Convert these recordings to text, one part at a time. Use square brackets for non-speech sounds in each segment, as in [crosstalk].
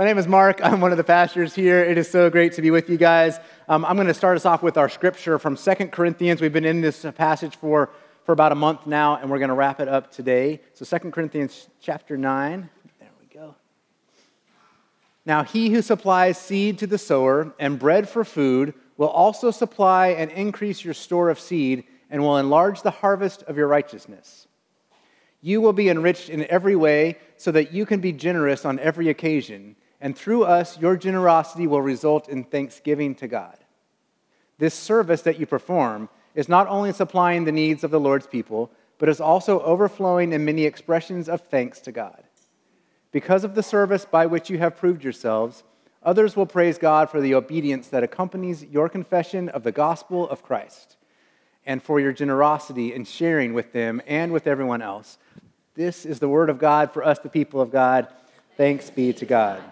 My name is Mark. I'm one of the pastors here. It is so great to be with you guys. Um, I'm going to start us off with our scripture from Second Corinthians. We've been in this passage for, for about a month now, and we're going to wrap it up today. So, Second Corinthians chapter 9. There we go. Now, he who supplies seed to the sower and bread for food will also supply and increase your store of seed and will enlarge the harvest of your righteousness. You will be enriched in every way so that you can be generous on every occasion and through us, your generosity will result in thanksgiving to God. This service that you perform is not only supplying the needs of the Lord's people, but is also overflowing in many expressions of thanks to God. Because of the service by which you have proved yourselves, others will praise God for the obedience that accompanies your confession of the gospel of Christ and for your generosity in sharing with them and with everyone else. This is the word of God for us, the people of God. Thanks be to God.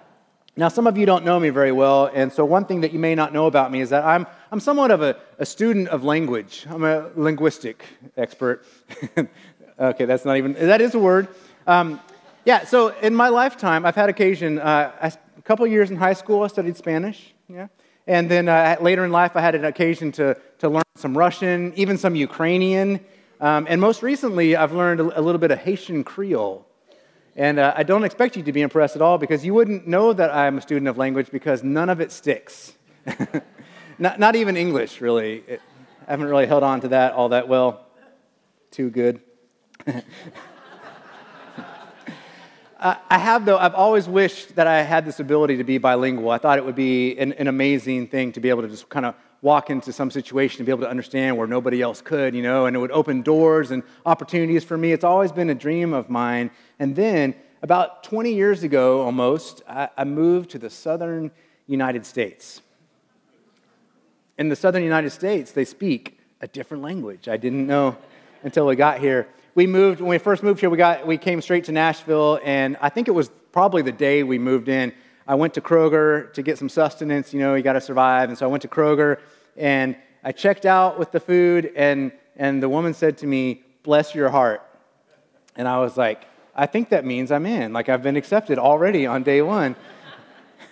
Now, some of you don't know me very well, and so one thing that you may not know about me is that I'm, I'm somewhat of a, a student of language. I'm a linguistic expert. [laughs] okay, that's not even, that is a word. Um, yeah, so in my lifetime, I've had occasion, uh, I, a couple years in high school, I studied Spanish, yeah. And then uh, later in life, I had an occasion to, to learn some Russian, even some Ukrainian. Um, and most recently, I've learned a, a little bit of Haitian Creole. And uh, I don't expect you to be impressed at all because you wouldn't know that I'm a student of language because none of it sticks. [laughs] not, not even English, really. It, I haven't really held on to that all that well. Too good. [laughs] I have, though, I've always wished that I had this ability to be bilingual. I thought it would be an, an amazing thing to be able to just kind of walk into some situation and be able to understand where nobody else could, you know, and it would open doors and opportunities for me. It's always been a dream of mine. And then, about 20 years ago almost, I, I moved to the southern United States. In the southern United States, they speak a different language. I didn't know until we got here. We moved, when we first moved here, we, got, we came straight to Nashville, and I think it was probably the day we moved in. I went to Kroger to get some sustenance. You know, you got to survive. And so I went to Kroger and I checked out with the food, and, and the woman said to me, Bless your heart. And I was like, I think that means I'm in. Like, I've been accepted already on day one.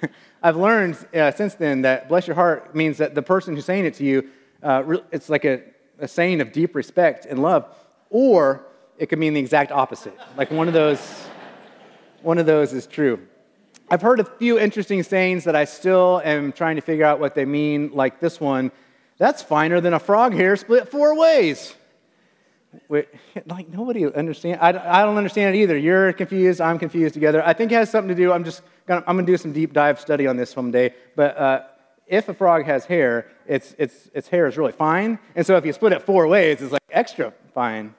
[laughs] I've learned uh, since then that bless your heart means that the person who's saying it to you, uh, it's like a, a saying of deep respect and love, or it could mean the exact opposite. Like one of those, one of those is true. I've heard a few interesting sayings that I still am trying to figure out what they mean, like this one that's finer than a frog hair split four ways. Wait, [laughs] like nobody understand. I, I don't understand it either. You're confused. I'm confused together. I think it has something to do. I'm just gonna, I'm gonna do some deep dive study on this someday. But uh, if a frog has hair, its its its hair is really fine. And so if you split it four ways, it's like extra fine.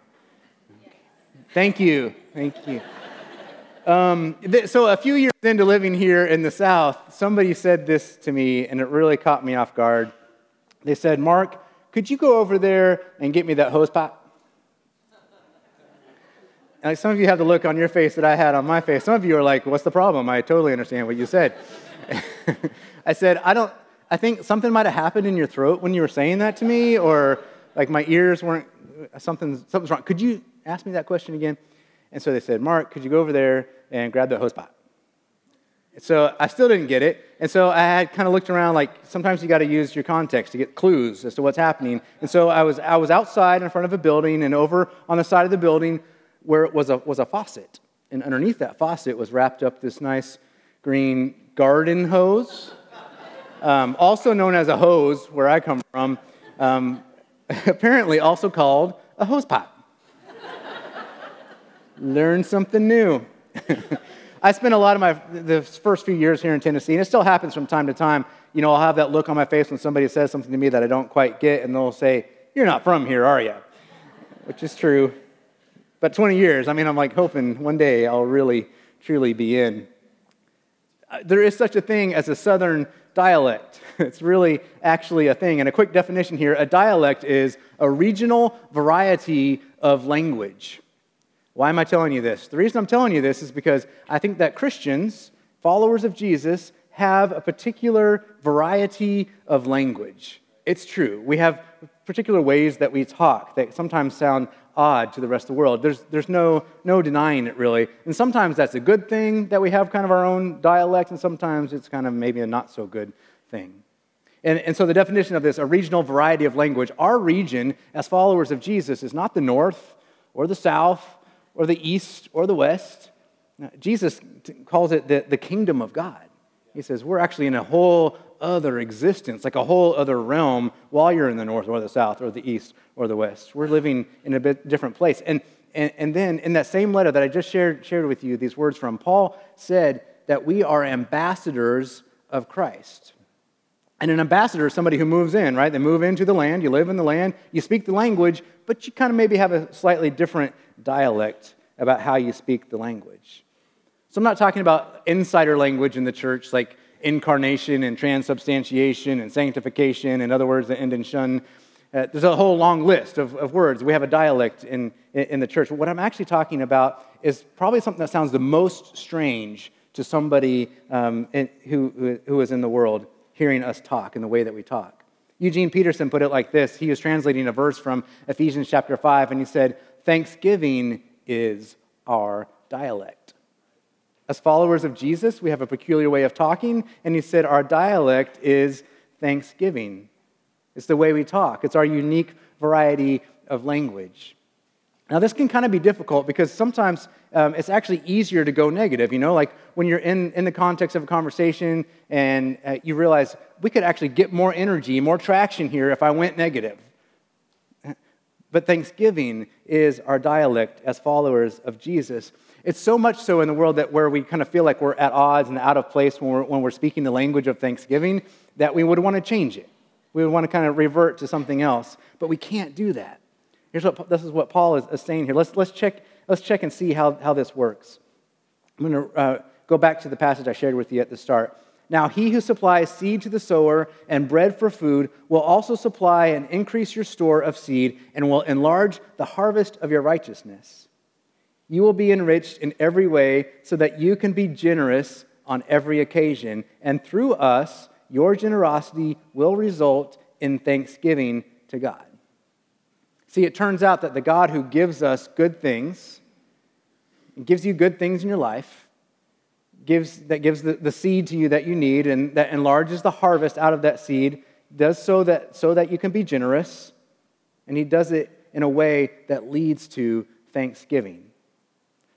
Thank you. Thank you. Um, th- so, a few years into living here in the South, somebody said this to me, and it really caught me off guard. They said, Mark, could you go over there and get me that hose pipe? Like some of you have the look on your face that I had on my face. Some of you are like, what's the problem? I totally understand what you said. [laughs] I said, I don't, I think something might have happened in your throat when you were saying that to me, or like my ears weren't, something, something's wrong. Could you ask me that question again? And so they said, Mark, could you go over there and grab the hose pipe? So I still didn't get it. And so I had kind of looked around like sometimes you got to use your context to get clues as to what's happening. And so I was, I was outside in front of a building, and over on the side of the building where it was a, was a faucet. And underneath that faucet was wrapped up this nice green garden hose, um, also known as a hose where I come from, um, [laughs] apparently also called a hose pot. [laughs] Learn something new. [laughs] I spent a lot of my the first few years here in Tennessee, and it still happens from time to time. You know, I'll have that look on my face when somebody says something to me that I don't quite get, and they'll say, "You're not from here, are you?" Which is true. But 20 years, I mean, I'm like hoping one day I'll really, truly be in. Uh, there is such a thing as a Southern dialect. [laughs] It's really actually a thing. And a quick definition here a dialect is a regional variety of language. Why am I telling you this? The reason I'm telling you this is because I think that Christians, followers of Jesus, have a particular variety of language. It's true. We have particular ways that we talk that sometimes sound odd to the rest of the world. There's, there's no, no denying it, really. And sometimes that's a good thing that we have kind of our own dialect, and sometimes it's kind of maybe a not so good thing. And, and so, the definition of this, a regional variety of language, our region as followers of Jesus is not the north or the south or the east or the west. Jesus calls it the, the kingdom of God. He says, We're actually in a whole other existence, like a whole other realm, while you're in the north or the south or the east or the west. We're living in a bit different place. And, and, and then in that same letter that I just shared, shared with you, these words from Paul said that we are ambassadors of Christ. And an ambassador is somebody who moves in, right? They move into the land, you live in the land, you speak the language, but you kind of maybe have a slightly different dialect about how you speak the language. So I'm not talking about insider language in the church, like incarnation and transubstantiation and sanctification and other words that end in shun. Uh, there's a whole long list of, of words. We have a dialect in, in the church. What I'm actually talking about is probably something that sounds the most strange to somebody um, in, who, who is in the world hearing us talk and the way that we talk. Eugene Peterson put it like this he was translating a verse from Ephesians chapter 5, and he said, Thanksgiving is our dialect. As followers of Jesus, we have a peculiar way of talking, and he said our dialect is thanksgiving. It's the way we talk, it's our unique variety of language. Now, this can kind of be difficult because sometimes um, it's actually easier to go negative. You know, like when you're in, in the context of a conversation and uh, you realize we could actually get more energy, more traction here if I went negative. But Thanksgiving is our dialect as followers of Jesus. It's so much so in the world that where we kind of feel like we're at odds and out of place when we're, when we're speaking the language of Thanksgiving that we would want to change it. We would want to kind of revert to something else. But we can't do that. Here's what, this is what Paul is, is saying here. Let's, let's, check, let's check and see how, how this works. I'm going to uh, go back to the passage I shared with you at the start. Now, he who supplies seed to the sower and bread for food will also supply and increase your store of seed and will enlarge the harvest of your righteousness. You will be enriched in every way so that you can be generous on every occasion. And through us, your generosity will result in thanksgiving to God. See, it turns out that the God who gives us good things, gives you good things in your life, gives, that gives the, the seed to you that you need, and that enlarges the harvest out of that seed, does so that, so that you can be generous. And He does it in a way that leads to thanksgiving.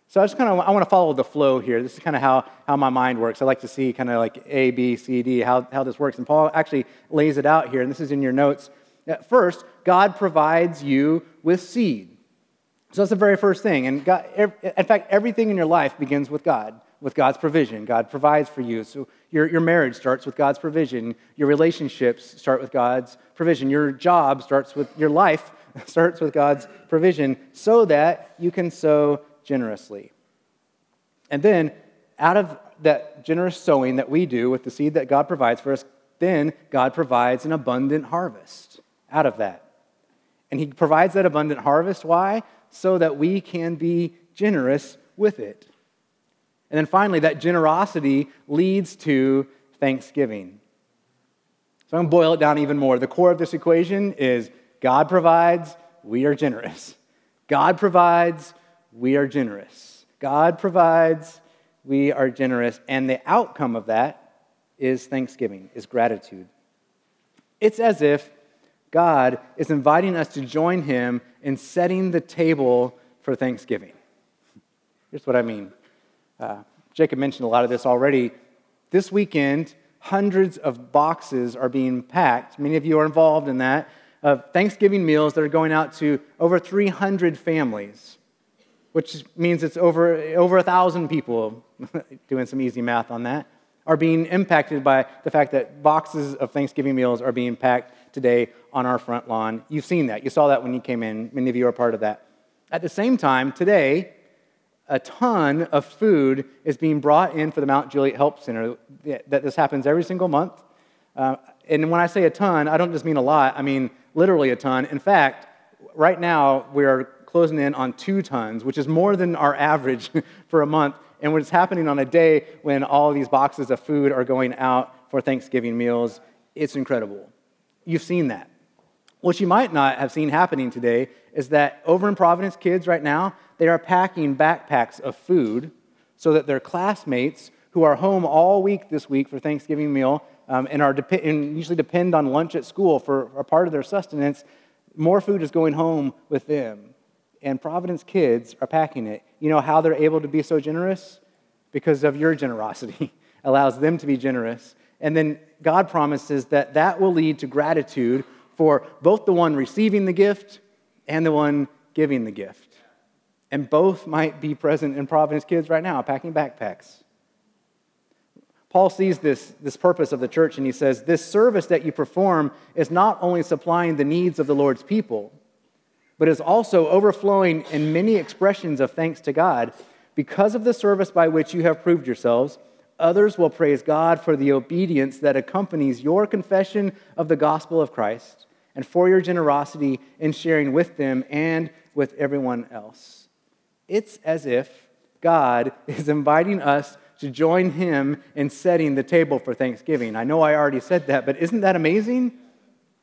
So I just kind of I want to follow the flow here. This is kind of how, how my mind works. I like to see kind of like A, B, C, D, how, how this works. And Paul actually lays it out here, and this is in your notes. At first, God provides you with seed. So that's the very first thing. And God, in fact, everything in your life begins with God, with God's provision. God provides for you. So your, your marriage starts with God's provision. Your relationships start with God's provision. Your job starts with your life [laughs] starts with God's provision so that you can sow generously. And then, out of that generous sowing that we do with the seed that God provides for us, then God provides an abundant harvest out of that. And He provides that abundant harvest. Why? So that we can be generous with it. And then finally, that generosity leads to thanksgiving. So I'm going to boil it down even more. The core of this equation is God provides, we are generous. God provides, we are generous. God provides, we are generous. And the outcome of that is thanksgiving, is gratitude. It's as if God is inviting us to join Him in setting the table for Thanksgiving. Here's what I mean. Uh, Jacob mentioned a lot of this already. This weekend, hundreds of boxes are being packed. Many of you are involved in that, of Thanksgiving meals that are going out to over 300 families which means it's over, over a thousand people, [laughs] doing some easy math on that, are being impacted by the fact that boxes of Thanksgiving meals are being packed today on our front lawn. You've seen that. You saw that when you came in. Many of you are part of that. At the same time, today, a ton of food is being brought in for the Mount Juliet Help Center. That this happens every single month. Uh, and when I say a ton, I don't just mean a lot, I mean literally a ton. In fact, right now, we're closing in on two tons, which is more than our average [laughs] for a month. And what's happening on a day when all these boxes of food are going out for Thanksgiving meals, it's incredible. You've seen that. What you might not have seen happening today is that over in Providence, kids right now, they are packing backpacks of food so that their classmates who are home all week this week for Thanksgiving meal um, and, are and usually depend on lunch at school for a part of their sustenance, more food is going home with them. And Providence kids are packing it. You know how they're able to be so generous? Because of your generosity. [laughs] allows them to be generous. And then God promises that that will lead to gratitude for both the one receiving the gift and the one giving the gift. And both might be present in Providence kids right now, packing backpacks. Paul sees this, this purpose of the church and he says, This service that you perform is not only supplying the needs of the Lord's people, but is also overflowing in many expressions of thanks to God because of the service by which you have proved yourselves Others will praise God for the obedience that accompanies your confession of the gospel of Christ and for your generosity in sharing with them and with everyone else. It's as if God [laughs] is inviting us to join Him in setting the table for Thanksgiving. I know I already said that, but isn't that amazing?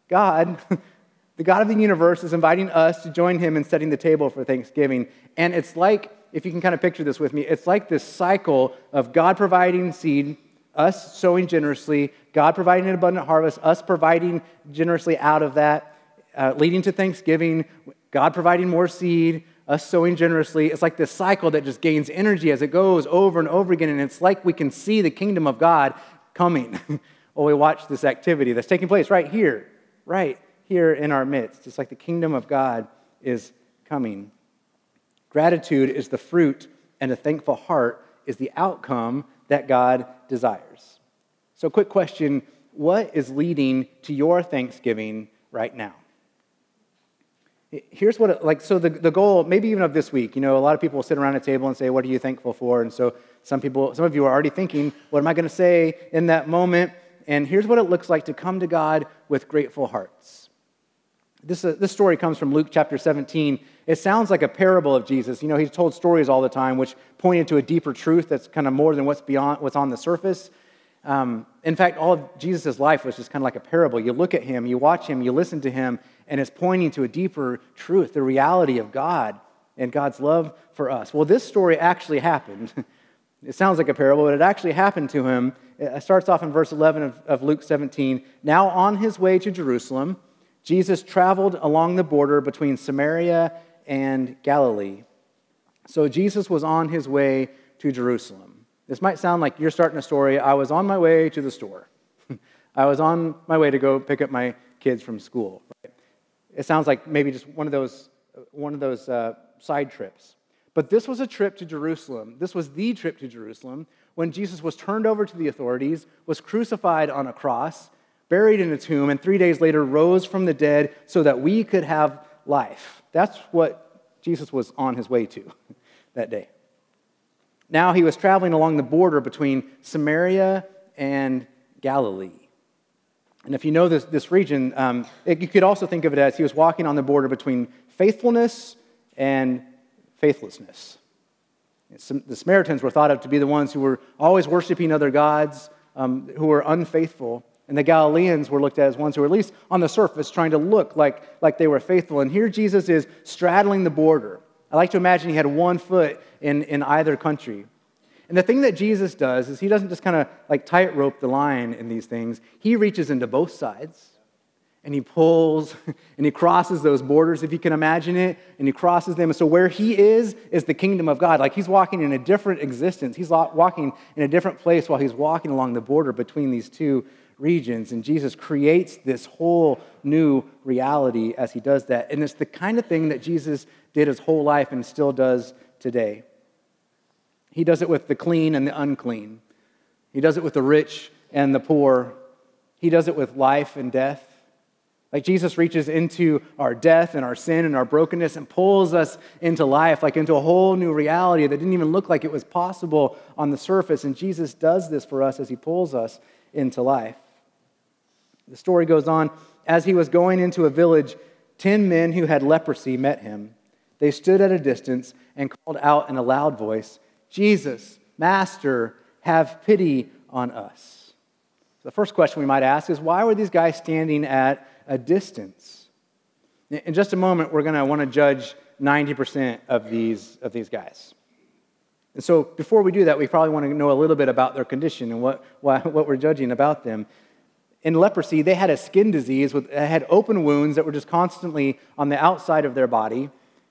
God, [laughs] the God of the universe, is inviting us to join Him in setting the table for Thanksgiving. And it's like if you can kind of picture this with me, it's like this cycle of God providing seed, us sowing generously, God providing an abundant harvest, us providing generously out of that, uh, leading to Thanksgiving, God providing more seed, us sowing generously. It's like this cycle that just gains energy as it goes over and over again. And it's like we can see the kingdom of God coming while [laughs] we watch this activity that's taking place right here, right here in our midst. It's like the kingdom of God is coming. Gratitude is the fruit, and a thankful heart is the outcome that God desires. So, quick question what is leading to your Thanksgiving right now? Here's what, it, like, so the, the goal, maybe even of this week, you know, a lot of people will sit around a table and say, What are you thankful for? And so some people, some of you are already thinking, What am I going to say in that moment? And here's what it looks like to come to God with grateful hearts. This, uh, this story comes from Luke chapter 17. It sounds like a parable of Jesus. You know, he's told stories all the time, which pointed to a deeper truth that's kind of more than what's beyond what's on the surface. Um, in fact, all of Jesus' life was just kind of like a parable. You look at him, you watch him, you listen to him, and it's pointing to a deeper truth, the reality of God and God's love for us. Well, this story actually happened. [laughs] it sounds like a parable, but it actually happened to him. It starts off in verse 11 of, of Luke 17. Now, on his way to Jerusalem, Jesus traveled along the border between Samaria and Galilee. So Jesus was on his way to Jerusalem. This might sound like you're starting a story. I was on my way to the store. [laughs] I was on my way to go pick up my kids from school. Right? It sounds like maybe just one of those, one of those uh, side trips. But this was a trip to Jerusalem. This was the trip to Jerusalem when Jesus was turned over to the authorities, was crucified on a cross, buried in a tomb, and three days later rose from the dead so that we could have life. That's what Jesus was on his way to [laughs] that day. Now he was traveling along the border between Samaria and Galilee. And if you know this, this region, um, it, you could also think of it as he was walking on the border between faithfulness and faithlessness. The Samaritans were thought of to be the ones who were always worshiping other gods, um, who were unfaithful. And the Galileans were looked at as ones who were at least on the surface trying to look like, like they were faithful. And here Jesus is straddling the border. I like to imagine he had one foot in, in either country. And the thing that Jesus does is he doesn't just kind of like tightrope the line in these things, he reaches into both sides and he pulls [laughs] and he crosses those borders, if you can imagine it, and he crosses them. And so where he is, is the kingdom of God. Like he's walking in a different existence. He's walking in a different place while he's walking along the border between these two regions. And Jesus creates this whole new reality as he does that. And it's the kind of thing that Jesus did his whole life and still does today. He does it with the clean and the unclean, he does it with the rich and the poor, he does it with life and death. Like Jesus reaches into our death and our sin and our brokenness and pulls us into life, like into a whole new reality that didn't even look like it was possible on the surface. And Jesus does this for us as he pulls us into life. The story goes on as he was going into a village, ten men who had leprosy met him. They stood at a distance and called out in a loud voice, Jesus, Master, have pity on us. The first question we might ask is why were these guys standing at a distance? In just a moment, we're going to want to judge 90% of these, of these guys. And so, before we do that, we probably want to know a little bit about their condition and what, what, [laughs] what we're judging about them. In leprosy, they had a skin disease, with, had open wounds that were just constantly on the outside of their body.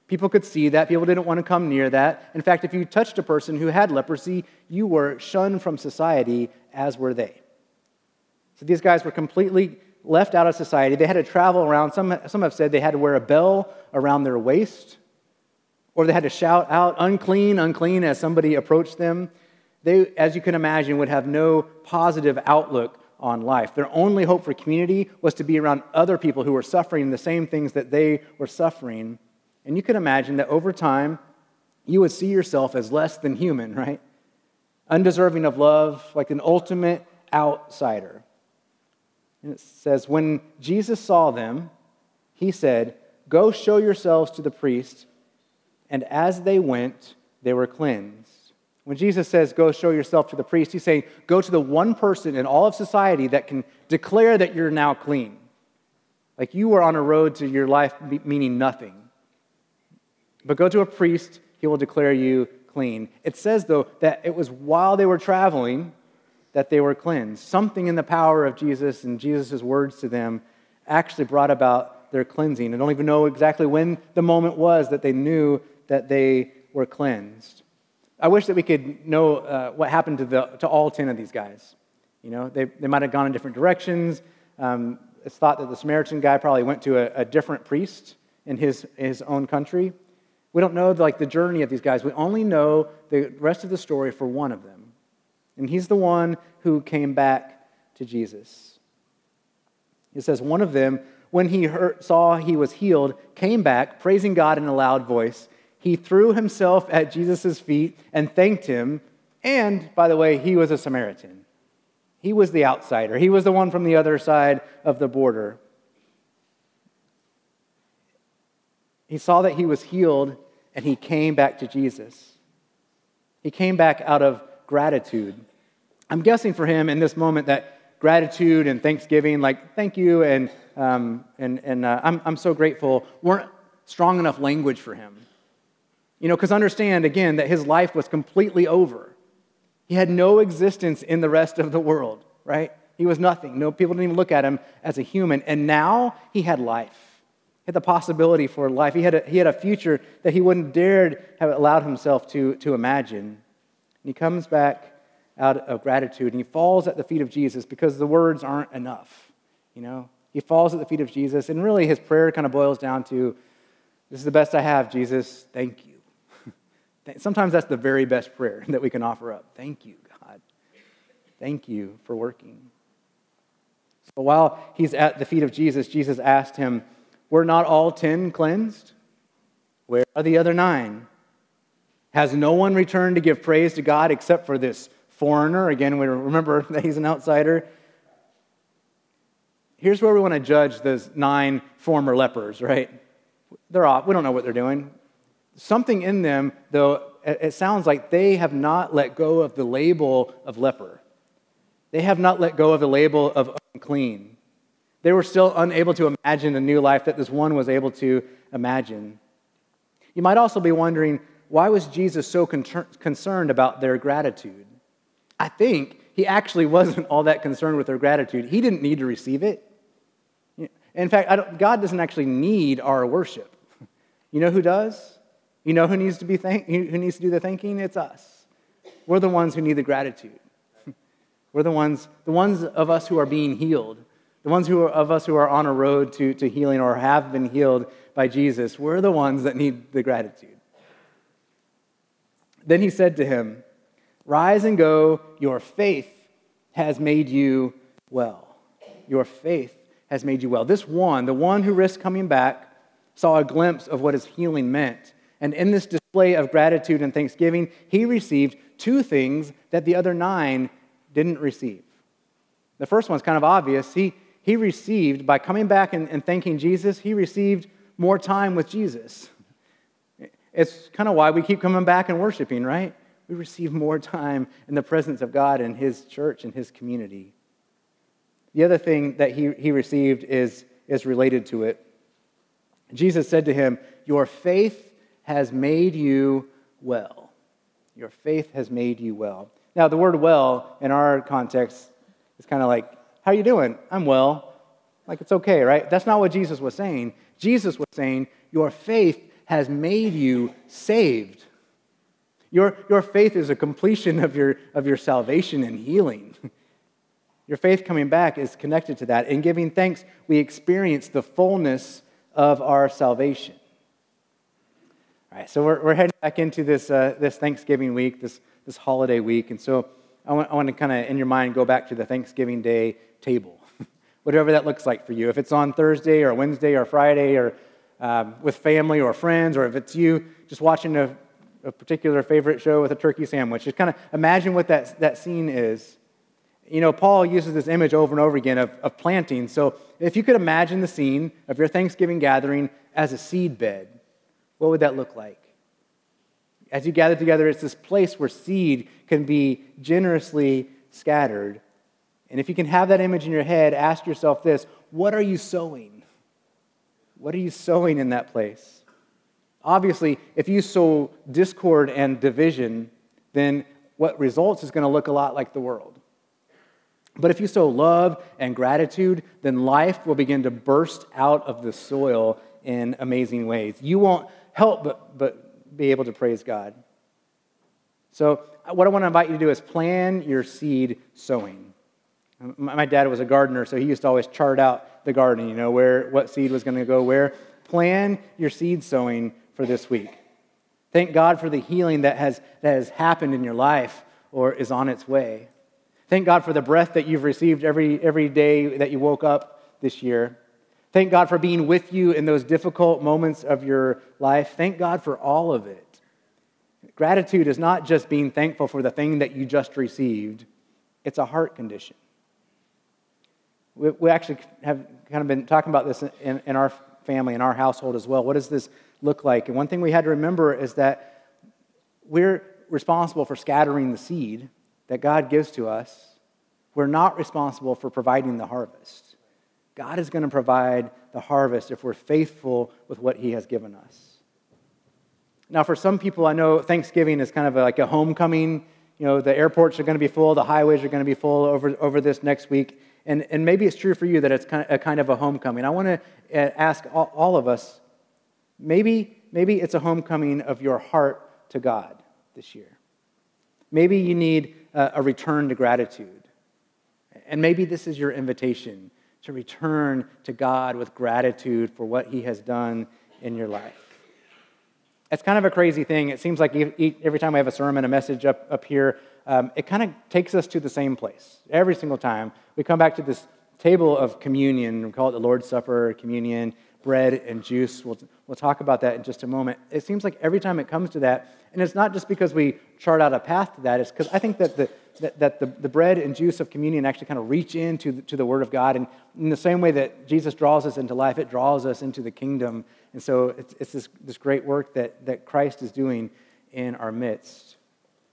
People could see that. People didn't want to come near that. In fact, if you touched a person who had leprosy, you were shunned from society, as were they. So these guys were completely left out of society. They had to travel around. Some, some have said they had to wear a bell around their waist, or they had to shout out, unclean, unclean, as somebody approached them. They, as you can imagine, would have no positive outlook on life. Their only hope for community was to be around other people who were suffering the same things that they were suffering. And you can imagine that over time, you would see yourself as less than human, right? Undeserving of love, like an ultimate outsider. And it says, When Jesus saw them, he said, Go show yourselves to the priest. And as they went, they were cleansed. When Jesus says, Go show yourself to the priest, he's saying, Go to the one person in all of society that can declare that you're now clean. Like you are on a road to your life meaning nothing. But go to a priest, he will declare you clean. It says, though, that it was while they were traveling that they were cleansed. Something in the power of Jesus and Jesus' words to them actually brought about their cleansing. I don't even know exactly when the moment was that they knew that they were cleansed. I wish that we could know uh, what happened to, the, to all 10 of these guys. You know, they, they might have gone in different directions. Um, it's thought that the Samaritan guy probably went to a, a different priest in his, his own country. We don't know like the journey of these guys. We only know the rest of the story for one of them. And he's the one who came back to Jesus. It says, One of them, when he heard, saw he was healed, came back, praising God in a loud voice he threw himself at Jesus' feet and thanked him. And, by the way, he was a Samaritan. He was the outsider, he was the one from the other side of the border. He saw that he was healed and he came back to Jesus. He came back out of gratitude. I'm guessing for him in this moment that gratitude and thanksgiving, like thank you and, um, and, and uh, I'm, I'm so grateful, weren't strong enough language for him. You know, because understand again that his life was completely over. He had no existence in the rest of the world, right? He was nothing. No, people didn't even look at him as a human. And now he had life. He had the possibility for life. He had a, he had a future that he wouldn't dared have allowed himself to, to imagine. And he comes back out of gratitude and he falls at the feet of Jesus because the words aren't enough. You know, he falls at the feet of Jesus, and really his prayer kind of boils down to, "This is the best I have, Jesus. Thank you." Sometimes that's the very best prayer [laughs] that we can offer up. Thank you, God. Thank you for working. So while he's at the feet of Jesus, Jesus asked him, Were not all ten cleansed? Where are the other nine? Has no one returned to give praise to God except for this foreigner? Again, we remember [laughs] that he's an outsider. Here's where we want to judge those nine former lepers, right? They're off. We don't know what they're doing something in them, though, it sounds like they have not let go of the label of leper. They have not let go of the label of unclean. They were still unable to imagine the new life that this one was able to imagine. You might also be wondering why was Jesus so con- concerned about their gratitude? I think he actually wasn't all that concerned with their gratitude. He didn't need to receive it. In fact, God doesn't actually need our worship. You know who does? You know who needs to, be thank- who needs to do the thanking? It's us. We're the ones who need the gratitude. [laughs] We're the ones, the ones of us who are being healed, the ones who are, of us who are on a road to, to healing or have been healed by Jesus. We're the ones that need the gratitude. Then he said to him, Rise and go, your faith has made you well. Your faith has made you well. This one, the one who risked coming back, saw a glimpse of what his healing meant and in this display of gratitude and thanksgiving, he received two things that the other nine didn't receive. The first one's kind of obvious. He, he received, by coming back and, and thanking Jesus, he received more time with Jesus. It's kind of why we keep coming back and worshiping, right? We receive more time in the presence of God and His church and His community. The other thing that he, he received is, is related to it. Jesus said to him, Your faith has made you well. Your faith has made you well. Now, the word well in our context is kind of like, How you doing? I'm well. Like it's okay, right? That's not what Jesus was saying. Jesus was saying, Your faith has made you saved. Your, your faith is a completion of your, of your salvation and healing. [laughs] Your faith coming back is connected to that. In giving thanks, we experience the fullness of our salvation. All right, so we're, we're heading back into this, uh, this Thanksgiving week, this, this holiday week. And so I want, I want to kind of, in your mind, go back to the Thanksgiving Day table, [laughs] whatever that looks like for you. If it's on Thursday or Wednesday or Friday or um, with family or friends, or if it's you just watching a, a particular favorite show with a turkey sandwich, just kind of imagine what that, that scene is. You know, Paul uses this image over and over again of, of planting. So if you could imagine the scene of your Thanksgiving gathering as a seed bed, what would that look like? As you gather together, it's this place where seed can be generously scattered. And if you can have that image in your head, ask yourself this what are you sowing? What are you sowing in that place? Obviously, if you sow discord and division, then what results is going to look a lot like the world. But if you sow love and gratitude, then life will begin to burst out of the soil in amazing ways. You won't help but, but be able to praise God. So, uh, what I want to invite you to do is plan your seed sowing. My dad was a gardener, so he used to always chart out the garden, you know, where what seed was going to go where. Plan your seed sowing for this week. Thank God for the healing that has, that has happened in your life or is on its way. Thank God for the breath that you've received every, every day that you woke up this year. Thank God for being with you in those difficult moments of your life. Thank God for all of it. Gratitude is not just being thankful for the thing that you just received, it's a heart condition. We, we actually have kind of been talking about this in, in our family, in our household as well. What does this look like? And one thing we had to remember is that we're responsible for scattering the seed that God gives to us, we're not responsible for providing the harvest. God is going to provide the harvest if we're faithful with what He has given us. Now, for some people, I know Thanksgiving is kind of like a homecoming. You know, the airports are going to be full, the highways are going to be full over, over this next week. And, and maybe it's true for you that it's kind of a, kind of a homecoming. I want to uh, ask all, all of us maybe, maybe it's a homecoming of your heart to God this year. Maybe you need a return to gratitude. And maybe this is your invitation to return to God with gratitude for what He has done in your life. It's kind of a crazy thing. It seems like every time I have a sermon, a message up, up here, um, it kind of takes us to the same place. Every single time we come back to this table of communion. We call it the Lord's Supper, communion, bread and juice. We'll, we'll talk about that in just a moment. It seems like every time it comes to that, and it's not just because we chart out a path to that, it's because I think that the, that, that the, the bread and juice of communion actually kind of reach into the, to the Word of God. And in the same way that Jesus draws us into life, it draws us into the kingdom. And so it's, it's this, this great work that, that Christ is doing in our midst.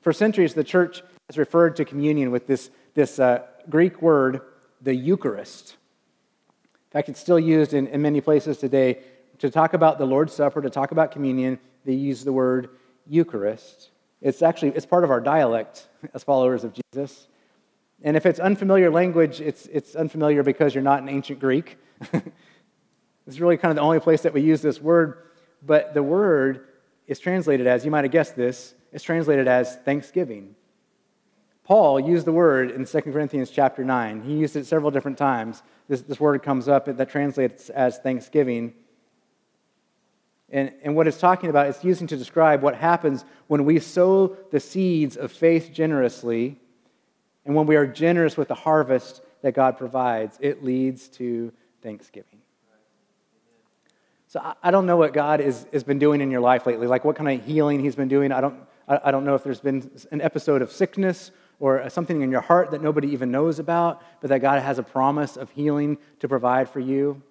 For centuries, the church has referred to communion with this, this uh, Greek word, the Eucharist. In fact, it's still used in, in many places today to talk about the Lord's Supper, to talk about communion. They use the word Eucharist. It's actually it's part of our dialect as followers of Jesus. And if it's unfamiliar language, it's, it's unfamiliar because you're not in ancient Greek. [laughs] it's really kind of the only place that we use this word. But the word is translated as, you might have guessed this, it's translated as thanksgiving. Paul used the word in 2 Corinthians chapter 9. He used it several different times. This, this word comes up that translates as thanksgiving. And, and what it's talking about, it's using to describe what happens when we sow the seeds of faith generously and when we are generous with the harvest that God provides. It leads to thanksgiving. So I, I don't know what God is, has been doing in your life lately, like what kind of healing He's been doing. I don't, I, I don't know if there's been an episode of sickness or something in your heart that nobody even knows about, but that God has a promise of healing to provide for you.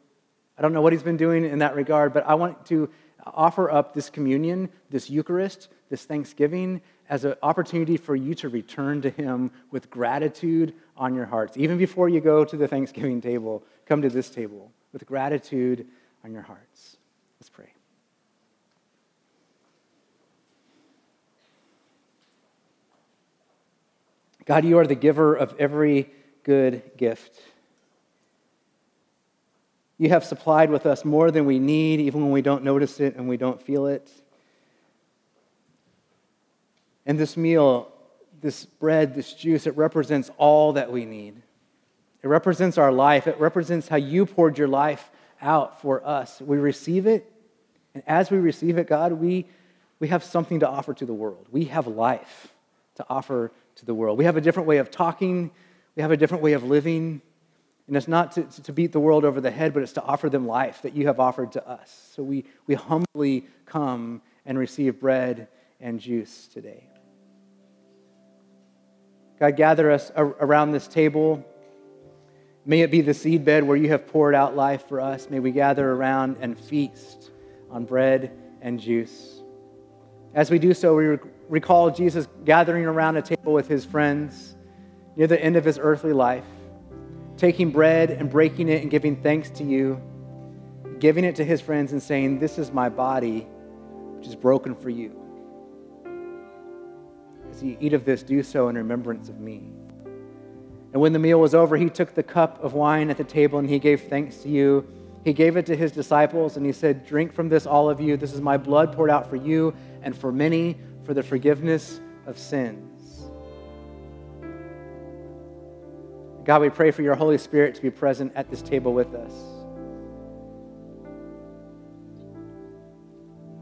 I don't know what He's been doing in that regard, but I want to offer up this communion, this Eucharist, this Thanksgiving as an opportunity for you to return to Him with gratitude on your hearts. Even before you go to the Thanksgiving table, come to this table with gratitude on your hearts. Let's pray. God, you are the giver of every good gift. You have supplied with us more than we need, even when we don't notice it and we don't feel it. And this meal, this bread, this juice, it represents all that we need. It represents our life. It represents how you poured your life out for us. We receive it, and as we receive it, God, we, we have something to offer to the world. We have life to offer to the world. We have a different way of talking, we have a different way of living. And it's not to, to beat the world over the head, but it's to offer them life that you have offered to us. So we, we humbly come and receive bread and juice today. God, gather us around this table. May it be the seed bed where you have poured out life for us. May we gather around and feast on bread and juice. As we do so, we recall Jesus gathering around a table with his friends near the end of his earthly life, taking bread and breaking it and giving thanks to you, giving it to his friends and saying, This is my body, which is broken for you. As you eat of this, do so in remembrance of me. And when the meal was over, he took the cup of wine at the table and he gave thanks to you. He gave it to his disciples and he said, Drink from this, all of you. This is my blood poured out for you and for many for the forgiveness of sins. God, we pray for your Holy Spirit to be present at this table with us.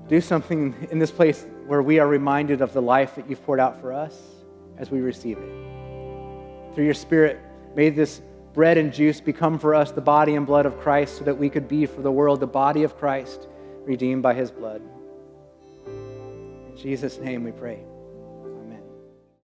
Do something in this place where we are reminded of the life that you've poured out for us as we receive it. Through your Spirit, may this bread and juice become for us the body and blood of Christ so that we could be for the world the body of Christ redeemed by his blood. In Jesus' name we pray.